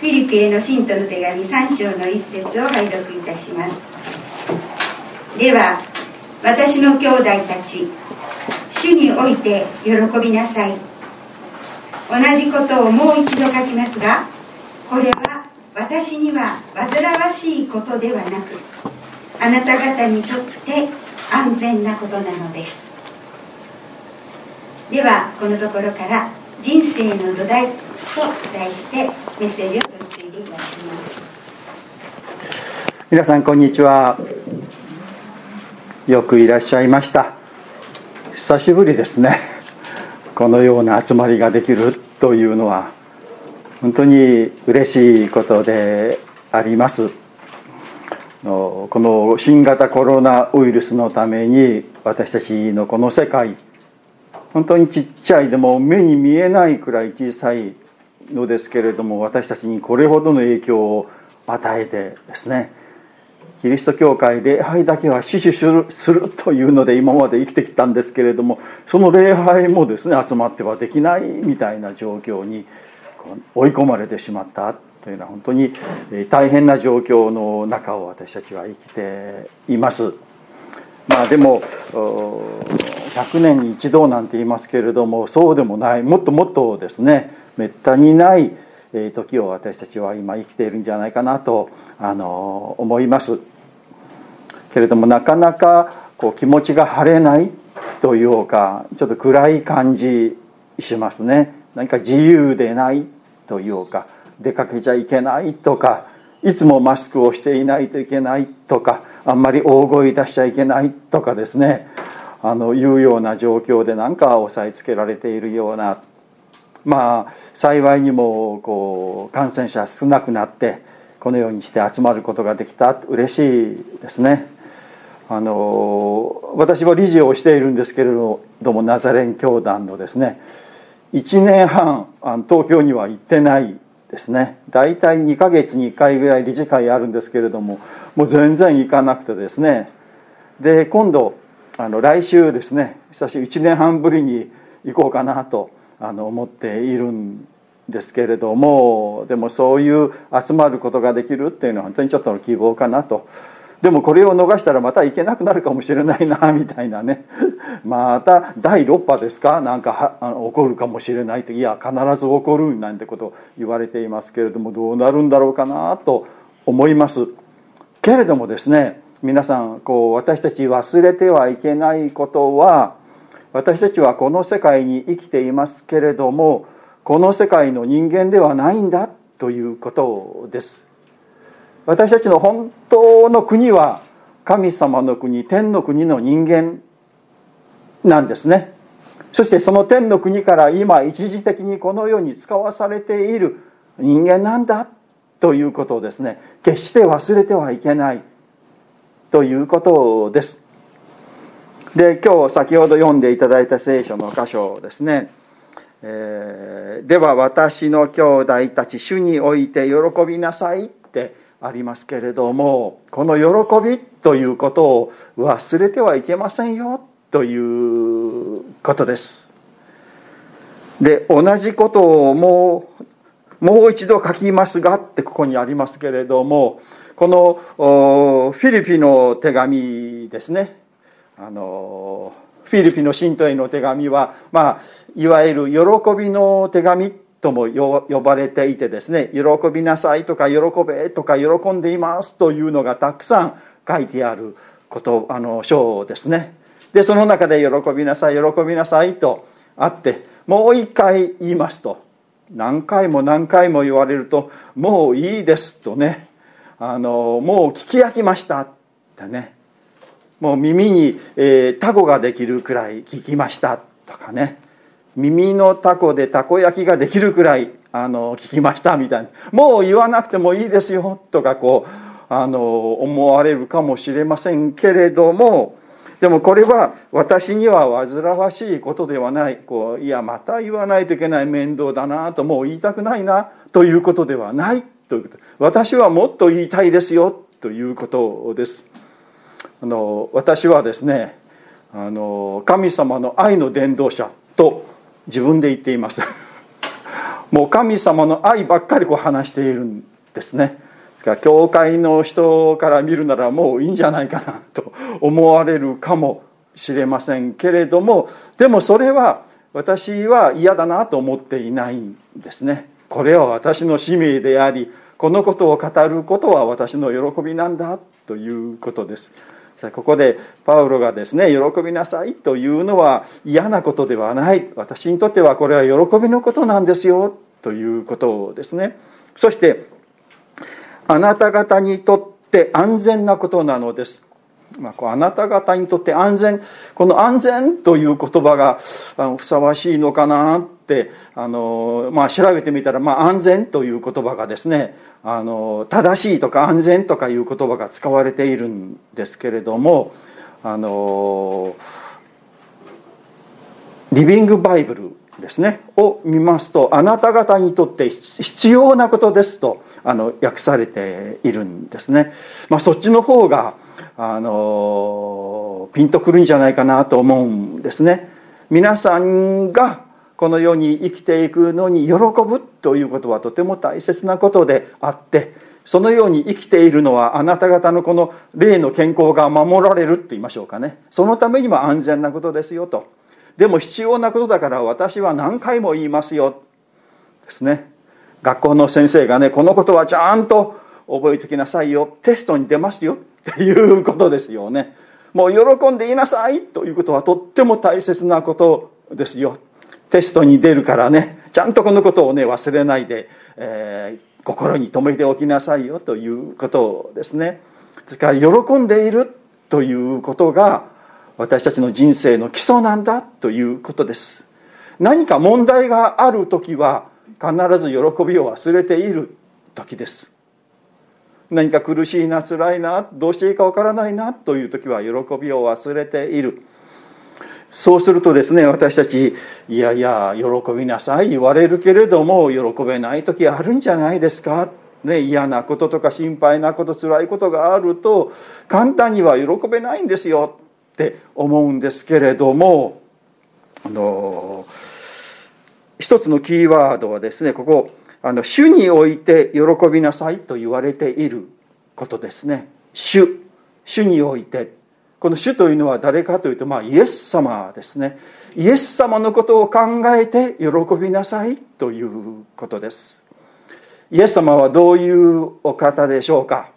フィリピへの信徒の手紙3章の一節を拝読いたします。では私の兄弟たち主において喜びなさい。同じことをもう一度書きますがこれは私には煩わしいことではなくあなた方にとって安全なことなのです。ではこのところから「人生の土台」と題してメッセージを取り次いでいただきます。皆さんこんにちは。よくいらっしゃいました。久しぶりですね。このような集まりができるというのは本当に嬉しいことであります。この新型コロナウイルスのために私たちのこの世界本当にちっちゃいでも目に見えないくらい小さいのですけれども私たちにこれほどの影響を与えてですねキリスト教会礼拝だけは死守するというので今まで生きてきたんですけれどもその礼拝もですね集まってはできないみたいな状況に追い込まれてしまったというのは本当に大変な状況の中を私たちは生きています。まあでも100年に一度なんて言いますけれどもそうでもないもっともっとですねめったにない時を私たちは今生きているんじゃないかなとあの思います。けれどもなかなかこう気持ちが晴れないというかちょっと暗い感じしますね。何か自由でないというか出かけちゃいけないとかいつもマスクをしていないといけないとかあんまり大声出しちゃいけないとかですね。あのいうような状況でなんか押さえつけられているような。まあ幸いにもこう感染者少なくなってこのようにして集まることができた。嬉しいですね。あの私は理事をしているんですけれどもナザレン教団のですね1年半東京には行ってないですね。大体2ヶ月に1回ぐらい理事会あるんですけれどももう全然行かなくてですね。で今度あの来週ですね久しぶり1年半ぶりに行こうかなとあの思っているんですけれどもでもそういう集まることができるっていうのは本当にちょっとの希望かなとでもこれを逃したらまた行けなくなるかもしれないなみたいなね。また第6波ですか？なんかあの起こるかもしれないといや必ず起こるなんてこと言われていますけれどもどうなるんだろうかなと思います。けれどもですね皆さんこう私たち忘れてはいけないことは私たちはこの世界に生きていますけれどもこの世界の人間ではないんだということです。私たちの本当の国は神様の国天の国の人間なんですね。そしてその天の国から今一時的にこの世に使わされている人間なんだということをですね決して忘れてはいけないということです。で今日先ほど読んでいただいた聖書の箇所ですね、えー、では私の兄弟たち主において喜びなさいってありますけれどもこの喜びということを忘れてはいけませんよということです。で同じことをもうもう一度書きますがってここにありますけれどもこのフィリピの手紙ですね。あのフィリピの信徒への手紙は、まあ、いわゆる喜びの手紙とも呼ばれていてですね喜びなさいとか喜べとか喜んでいますというのがたくさん書いてあることあの章ですね。でその中で喜びなさい喜びなさいとあってもう一回言いますと何回も何回も言われるともういいですとね。あのもう聞き飽きました。ってね。もう耳に、えー、タコができるくらい聞きました。とかね。耳のタコでたこ焼きができるくらいあの聞きましたみたいな。もう言わなくてもいいですよとかこうあの思われるかもしれませんけれどもでもこれは私には煩わしいことではない。こういやまた言わないといけない面倒だなともう言いたくないなということではない。ということ。私はもっと言いたいですよということです。あの私はですねあの神様の愛の伝道者と自分で言っています。もう神様の愛ばっかりこう話しているんですね。ですから教会の人から見るならもういいんじゃないかなと思われるかもしれませんけれどもでもそれは私は嫌だなと思っていないんですね。これは私の使命でありこのことを語ることは私の喜びなんだということです。さあここでパウロがですね喜びなさいというのは嫌なことではない。私にとってはこれは喜びのことなんですよということですね。そしてあなた方にとって安全なことなのです。まあ、こうあなた方にとって安全。この安全という言葉がふさわしいのかなってあの、まあ、調べてみたら、まあ、安全という言葉がですねあの正しいとか安全とかいう言葉が使われているんですけれどもあのリビングバイブルですねを見ますとあなた方にとって必要なことですとあの訳されているんですね、まあ、そっちの方があのピンとくるんじゃないかなと思うんですね。皆さんがこの世に生きていくのに喜ぶということはとても大切なことであってそのように生きているのはあなた方のこの霊の健康が守られるって言いましょうかね。そのためにも安全なことですよと。でも必要なことだから私は何回も言いますよ。ですね。学校の先生がねこのことはちゃんと覚えておきなさいよ。テストに出ますよっていうことですよね。もう喜んでいなさいということはとっても大切なことですよ。テストに出るからねちゃんとこのことをね忘れないで、えー、心に留めておきなさいよということですね。ですから喜んでいるということが私たちの人生の基礎なんだということです。何か問題がある時は必ず喜びを忘れている時です。何か苦しいな辛いなどうしていいかわからないなという時は喜びを忘れている。そうするとですね私たちいやいや喜びなさい言われるけれども喜べない時あるんじゃないですかね、嫌なこととか心配なこと辛いことがあると簡単には喜べないんですよって思うんですけれどもあの一つのキーワードはですねここあの主において喜びなさいと言われていることですね。主主において。この主というのは誰かというと、まあ、イエス様ですね。イエス様のことを考えて喜びなさいということです。イエス様はどういうお方でしょうか。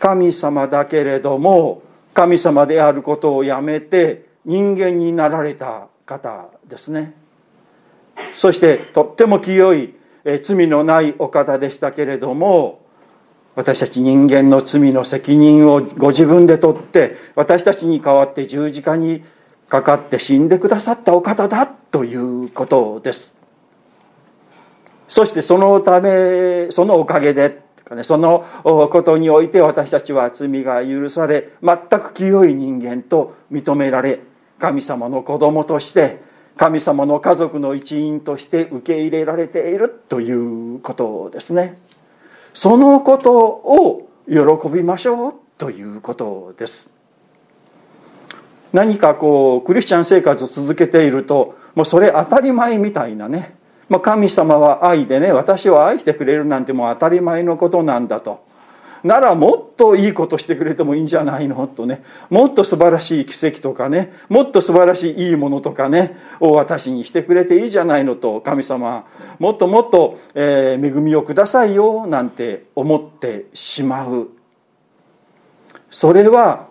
神様だけれども神様であることをやめて人間になられた方ですね。そしてとっても清い罪のないお方でしたけれども私たち人間の罪の責任をご自分で取って私たちに代わって十字架にかかって死んでくださったお方だということです。そしてそのためそのおかげでそのことにおいて私たちは罪が許され全く清い人間と認められ神様の子供として神様の家族の一員として受け入れられているということですね。そのことを喜びましょうということです。何かこうクリスチャン生活を続けているともうそれ当たり前みたいなね、まあ、神様は愛でね私を愛してくれるなんてもう当たり前のことなんだと。ならもっといいことしてくれてもいいんじゃないの？とね。もっと素晴らしい奇跡とかね。もっと素晴らしいいいものとかね。を私にしてくれていいじゃないの？と神様。もっともっと、えー、恵みをくださいよ。なんて思ってしまう。それは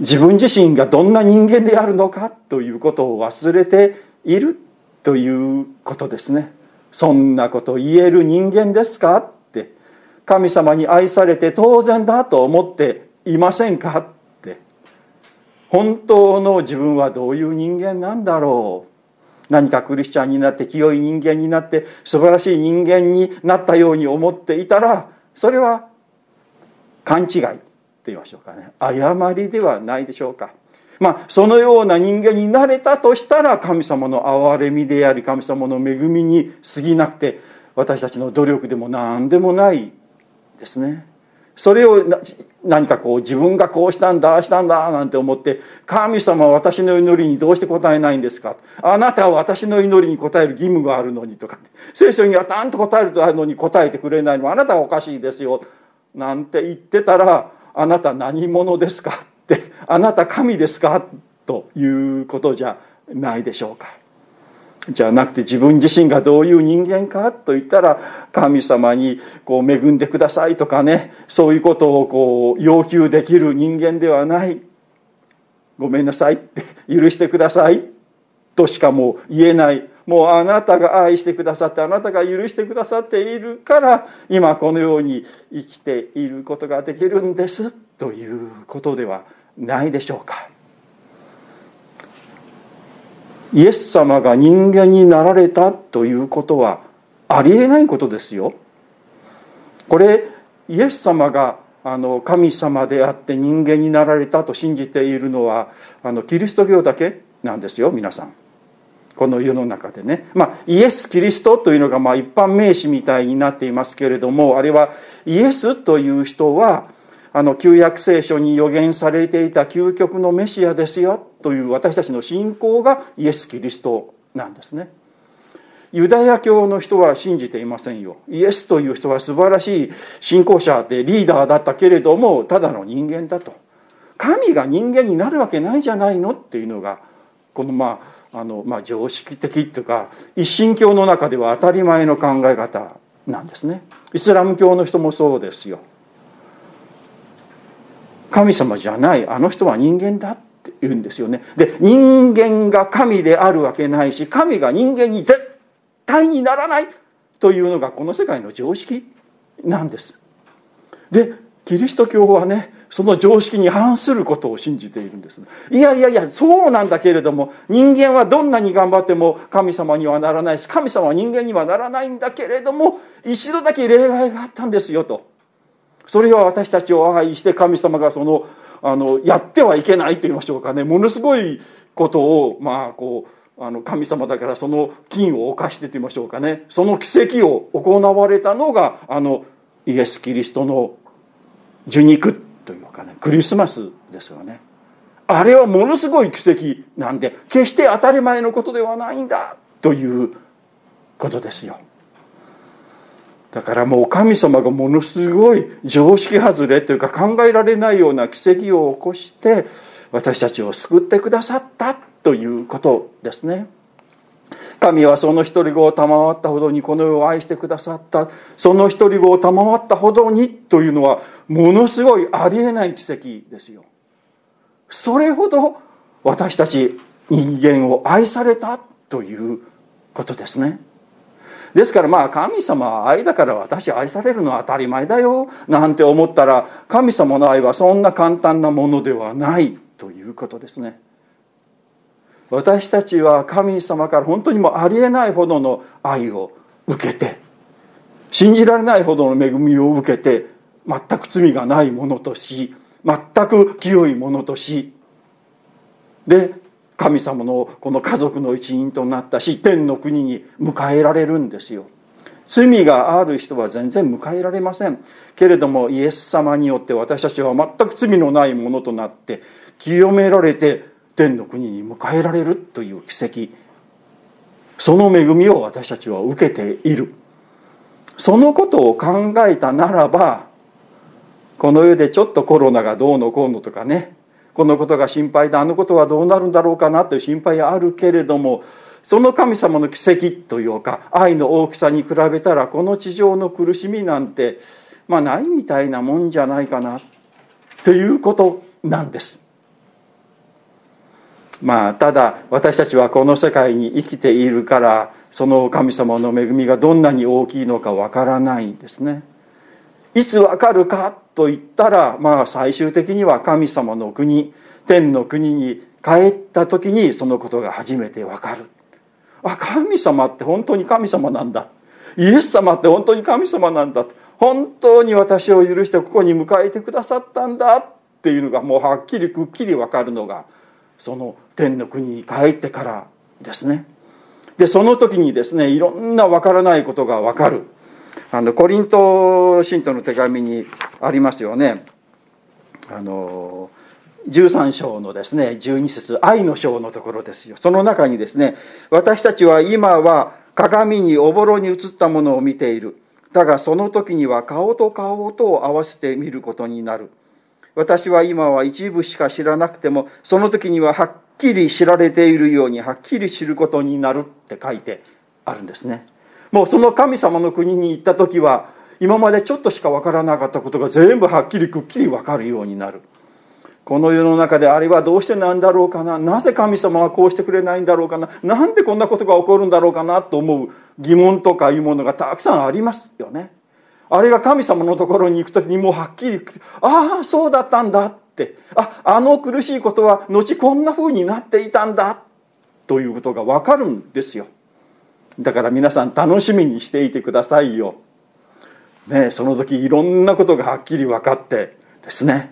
自分自身がどんな人間であるのか？ということを忘れているということですね。そんなこと言える人間ですか？神様に愛されて当然だと思っていませんか？って。本当の自分はどういう人間なんだろう？何かクリスチャンになって清い人間になって素晴らしい人間になったように思っていたらそれは勘違いって言いましょうかね。誤りではないでしょうか。まあそのような人間になれたとしたら神様の憐れみであり神様の恵みに過ぎなくて私たちの努力でも何でもないですね。それを何かこう自分がこうしたんだ、ああしたんだ、なんて思って、神様は私の祈りにどうして答えないんですか？あなたは私の祈りに答える義務があるのにとか、聖書にはたんと答えるとあるのに答えてくれないの。あなたはおかしいですよ。なんて言ってたら、あなた何者ですか？って、あなた神ですか？ということじゃないでしょうか。じゃなくて自分自身がどういう人間かと言ったら神様にこう恵んでくださいとかねそういうことをこう要求できる人間ではない。ごめんなさいって許してください。としかもう言えない。もうあなたが愛してくださってあなたが許してくださっているから今このように生きていることができるんです。ということではないでしょうか。イエス様が人間になられたということはありえないことですよ。これイエス様があの神様であって人間になられたと信じているのはあのキリスト教だけなんですよ皆さん。この世の中でね。まあ、イエス・キリストというのがまあ一般名詞みたいになっていますけれども、あれはイエスという人はあの旧約聖書に予言されていた究極のメシアですよという私たちの信仰がイエス・キリストなんですね。ユダヤ教の人は信じていませんよ。イエスという人は素晴らしい信仰者でリーダーだったけれども、ただの人間だと。神が人間になるわけないじゃないのっていうのが、このまあ、あの、まあ、常識的というか、一神教の中では当たり前の考え方なんですね。イスラム教の人もそうですよ。神様じゃない。あの人は人間だって言うんですよね。で人間が神であるわけないし神が人間に絶対にならないというのがこの世界の常識なんです。でキリスト教はねその常識に反することを信じているんです。いやいやいやそうなんだけれども人間はどんなに頑張っても神様にはならないし神様は人間にはならないんだけれども一度だけ例外があったんですよと。それは私たちを愛して神様がその、あの、やってはいけないと言いましょうかね。ものすごいことを、まあ、こう、あの、神様だからその金を犯してと言いましょうかね。その奇跡を行われたのが、あの、イエス・キリストの受肉というかね、クリスマスですよね。あれはものすごい奇跡なんで、決して当たり前のことではないんだということですよ。だからもう神様がものすごい常識外れというか考えられないような奇跡を起こして私たちを救ってくださったということですね。神はその一人子を賜ったほどにこの世を愛してくださった。その一人子を賜ったほどにというのはものすごいありえない奇跡ですよ。それほど私たち人間を愛されたということですね。ですからまあ神様は愛だから私愛されるのは当たり前だよなんて思ったら神様の愛はそんな簡単なものではないということですね。私たちは神様から本当にもありえないほどの愛を受けて信じられないほどの恵みを受けて全く罪がないものとし全く清いものとしで神様のこの家族の一員となったし天の国に迎えられるんですよ。罪がある人は全然迎えられません。けれどもイエス様によって私たちは全く罪のないものとなって清められて天の国に迎えられるという奇跡。その恵みを私たちは受けている。そのことを考えたならばこの世でちょっとコロナがどうのこうのとかねこのことが心配だあのことはどうなるんだろうかなという心配はあるけれどもその神様の奇跡というか愛の大きさに比べたらこの地上の苦しみなんてまあないみたいなもんじゃないかなということなんです。まあただ私たちはこの世界に生きているからその神様の恵みがどんなに大きいのかわからないんですね。いつわかるかと言ったら、まあ最終的には神様の国、天の国に帰った時にそのことが初めてわかる。あ、神様って本当に神様なんだ。イエス様って本当に神様なんだ。本当に私を許してここに迎えてくださったんだっていうのがもうはっきりくっきりわかるのが、その天の国に帰ってからですね。で、その時にですね、いろんなわからないことがわかる。あのコリント信徒の手紙にありますよね。あの13章のですね12節愛の章のところですよ。その中にですね私たちは今は鏡におぼろに映ったものを見ている。だがその時には顔と顔とを合わせて見ることになる。私は今は一部しか知らなくてもその時にははっきり知られているようにはっきり知ることになるって書いてあるんですね。もうその神様の国に行った時は今までちょっとしか分からなかったことが全部はっきりくっきり分かるようになる。この世の中であれはどうしてなんだろうかな？なぜ神様はこうしてくれないんだろうかな？なんでこんなことが起こるんだろうかなと思う疑問とかいうものがたくさんありますよね。あれが神様のところに行く時にもうはっきりああそうだったんだって。ああの苦しいことは後こんな風になっていたんだ。ということが分かるんですよ。だから皆さん楽しみにしていてくださいよ。ねその時いろんなことがはっきり分かってですね。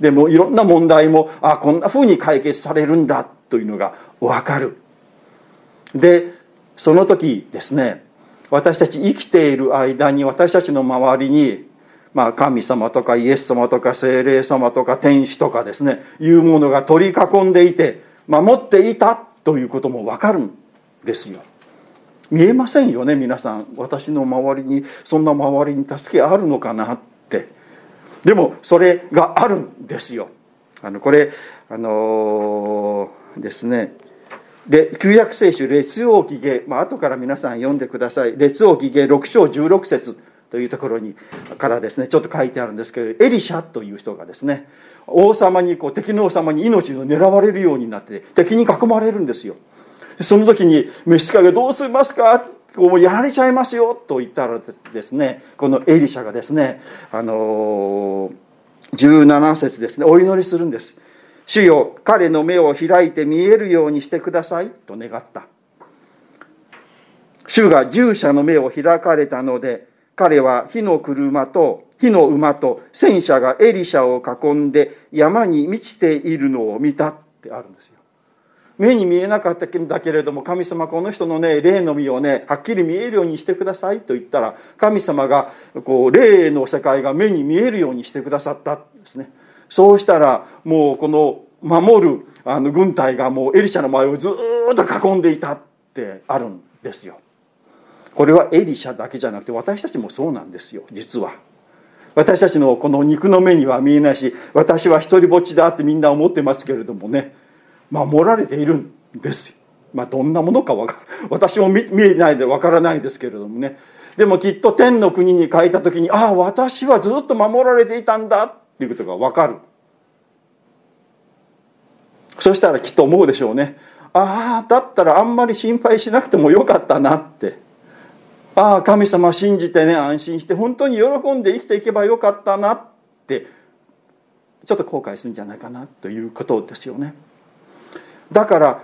でもいろんな問題も、あこんな風に解決されるんだというのが分かる。で、その時ですね、私たち生きている間に私たちの周りに、まあ神様とかイエス様とか精霊様とか天使とかですね、いうものが取り囲んでいて、守っていたということも分かるんですよ。見えませんよね皆さん。私の周りにそんな周りに助けあるのかなって。でもそれがあるんですよ。あのこれあのー、ですね。で旧約聖書列王記下、まあ後から皆さん読んでください。列王記下6章16節というところにからですねちょっと書いてあるんですけどエリシャという人がですね王様にこう敵の王様に命を狙われるようになって敵に囲まれるんですよ。その時に召使いがどうしますか？こうやられちゃいますよと言ったらですねこのエリシャがですねあの17節ですねお祈りするんです。主よ彼の目を開いて見えるようにしてくださいと願った。主が従者の目を開かれたので彼は火の車と火の馬と戦車がエリシャを囲んで山に満ちているのを見たってあるんですよ。目に見えなかったんだけれども神様この人のね霊の実をねはっきり見えるようにしてくださいと言ったら神様がこう霊の世界が目に見えるようにしてくださったんですね。そうしたらもうこの守るあの軍隊がもうエリシャの前をずっと囲んでいたってあるんですよ。これはエリシャだけじゃなくて私たちもそうなんですよ実は。私たちのこの肉の目には見えないし私は一りぼっちだってみんな思ってますけれどもね。守られているんですよ。まあ、どんなものかわか 私も見えないでわからないですけれどもね。でもきっと天の国に書いた時に、ああ、私はずっと守られていたんだっていうことがわかる。そしたらきっと思うでしょうね。ああ、だったらあんまり心配しなくてもよかったなって。ああ、神様信じてね、安心して本当に喜んで生きていけばよかったなって、ちょっと後悔するんじゃないかなということですよね。だから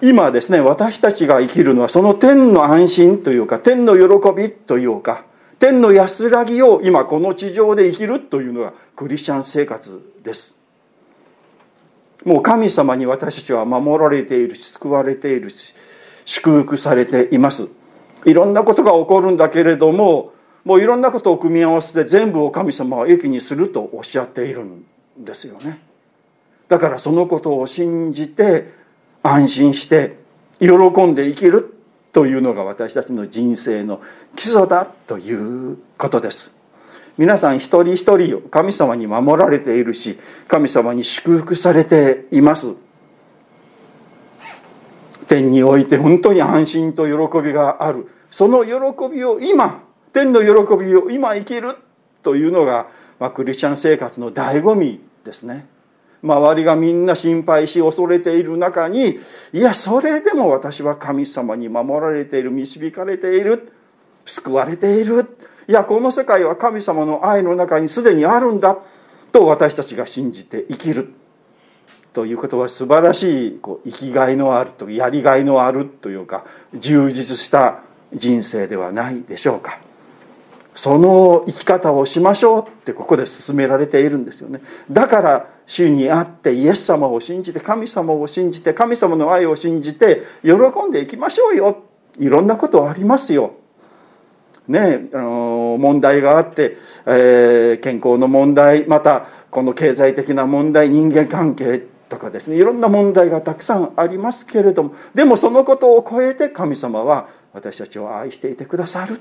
今ですね私たちが生きるのはその天の安心というか天の喜びというか天の安らぎを今この地上で生きるというのがクリスチャン生活です。もう神様に私たちは守られているし救われているし祝福されています。いろんなことが起こるんだけれどももういろんなことを組み合わせて全部を神様は益にするとおっしゃっているんですよね。だからそのことを信じて安心して喜んで生きるというのが私たちの人生の基礎だということです。皆さん一人一人を神様に守られているし神様に祝福されています。天において本当に安心と喜びがある。その喜びを今天の喜びを今生きるというのが、まあ、クリスチャン生活の醍醐味ですね。周りがみんな心配し恐れている中にいやそれでも私は神様に守られている導かれている救われている。いやこの世界は神様の愛の中にすでにあるんだと私たちが信じて生きる。ということは素晴らしいこう生きがいのあるとやりがいのあるというか充実した人生ではないでしょうか。その生き方をしましょうってここで進められているんですよね。だから主にあってイエス様を信じて神様を信じて神様の愛を信じて喜んでいきましょうよ。いろんなことありますよ。ね、あの問題があって、えー、健康の問題またこの経済的な問題人間関係とかですね。いろんな問題がたくさんありますけれどもでもそのことを超えて神様は私たちを愛していてくださる。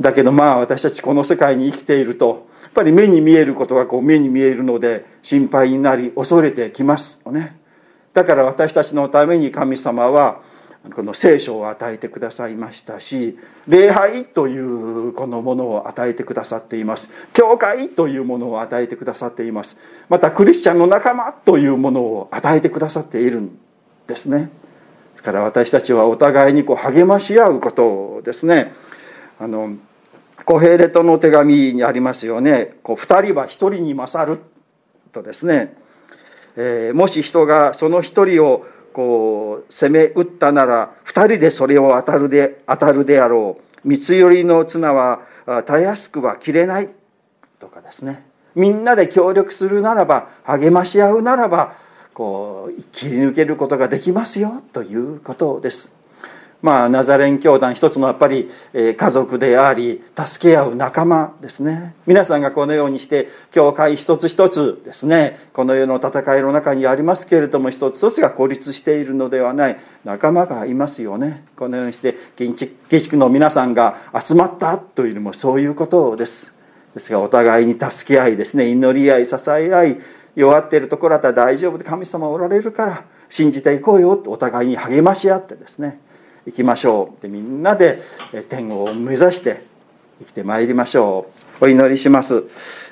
だけどまあ私たちこの世界に生きているとやっぱり目に見えることがこう目に見えるので心配になり恐れてきます。よね。だから私たちのために神様はこの聖書を与えてくださいましたし礼拝というこのものを与えてくださっています。教会というものを与えてくださっています。またクリスチャンの仲間というものを与えてくださっているんですね。ですから私たちはお互いにこう励まし合うことをですね。あのコヘレトの手紙にありますよねこう2人は1人に勝るとですね、えー、もし人がその1人をこう攻め撃ったなら二人でそれを当たるで当たるであろう三つ寄りの綱はたやすくは切れないとかですねみんなで協力するならば励まし合うならばこう切り抜けることができますよということですまあ、ナザレン教団一つのやっぱり、え家族であり助け合う仲間ですね。皆さんがこのようにして教会一つ一つですねこの世の戦いの中にありますけれども一つ一つが孤立しているのではない仲間がいますよね。このようにして建築の皆さんが集まったというのもそういうことです。ですがお互いに助け合いですね。祈り合い支え合い弱っているところだったら大丈夫で神様おられるから信じていこうよとお互いに励まし合ってですね行きましょう。でみんなで天を目指して生きてまいりましょう。お祈りします。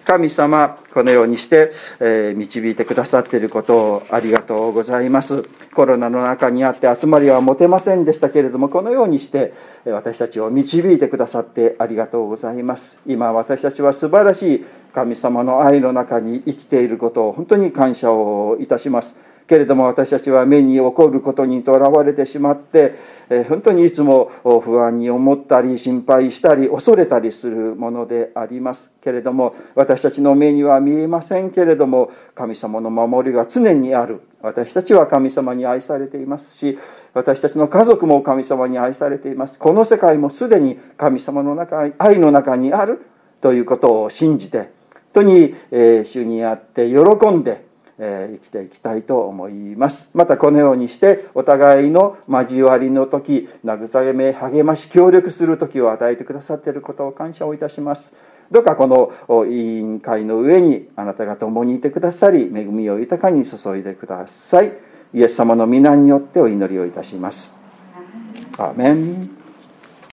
神様このようにして、え導いてくださっていることをありがとうございます。コロナの中にあって集まりは持てませんでしたけれどもこのようにして私たちを導いてくださってありがとうございます。今私たちは素晴らしい神様の愛の中に生きていることを本当に感謝をいたします。けれども私たちは目に起こることにとらわれてしまって、え本当にいつも不安に思ったり心配したり恐れたりするものであります。けれども私たちの目には見えませんけれども神様の守りが常にある。私たちは神様に愛されていますし私たちの家族も神様に愛されています。この世界もすでに神様の中愛の中にあるということを信じて本当に主にあって喜んで生きていきたいと思います。またこのようにしてお互いの交わりの時慰め励まし協力する時を与えてくださっていることを感謝をいたします。どうかこの委員会の上にあなたが共にいてくださり恵みを豊かに注いでくださいイエス様の皆によってお祈りをいたしますアーメン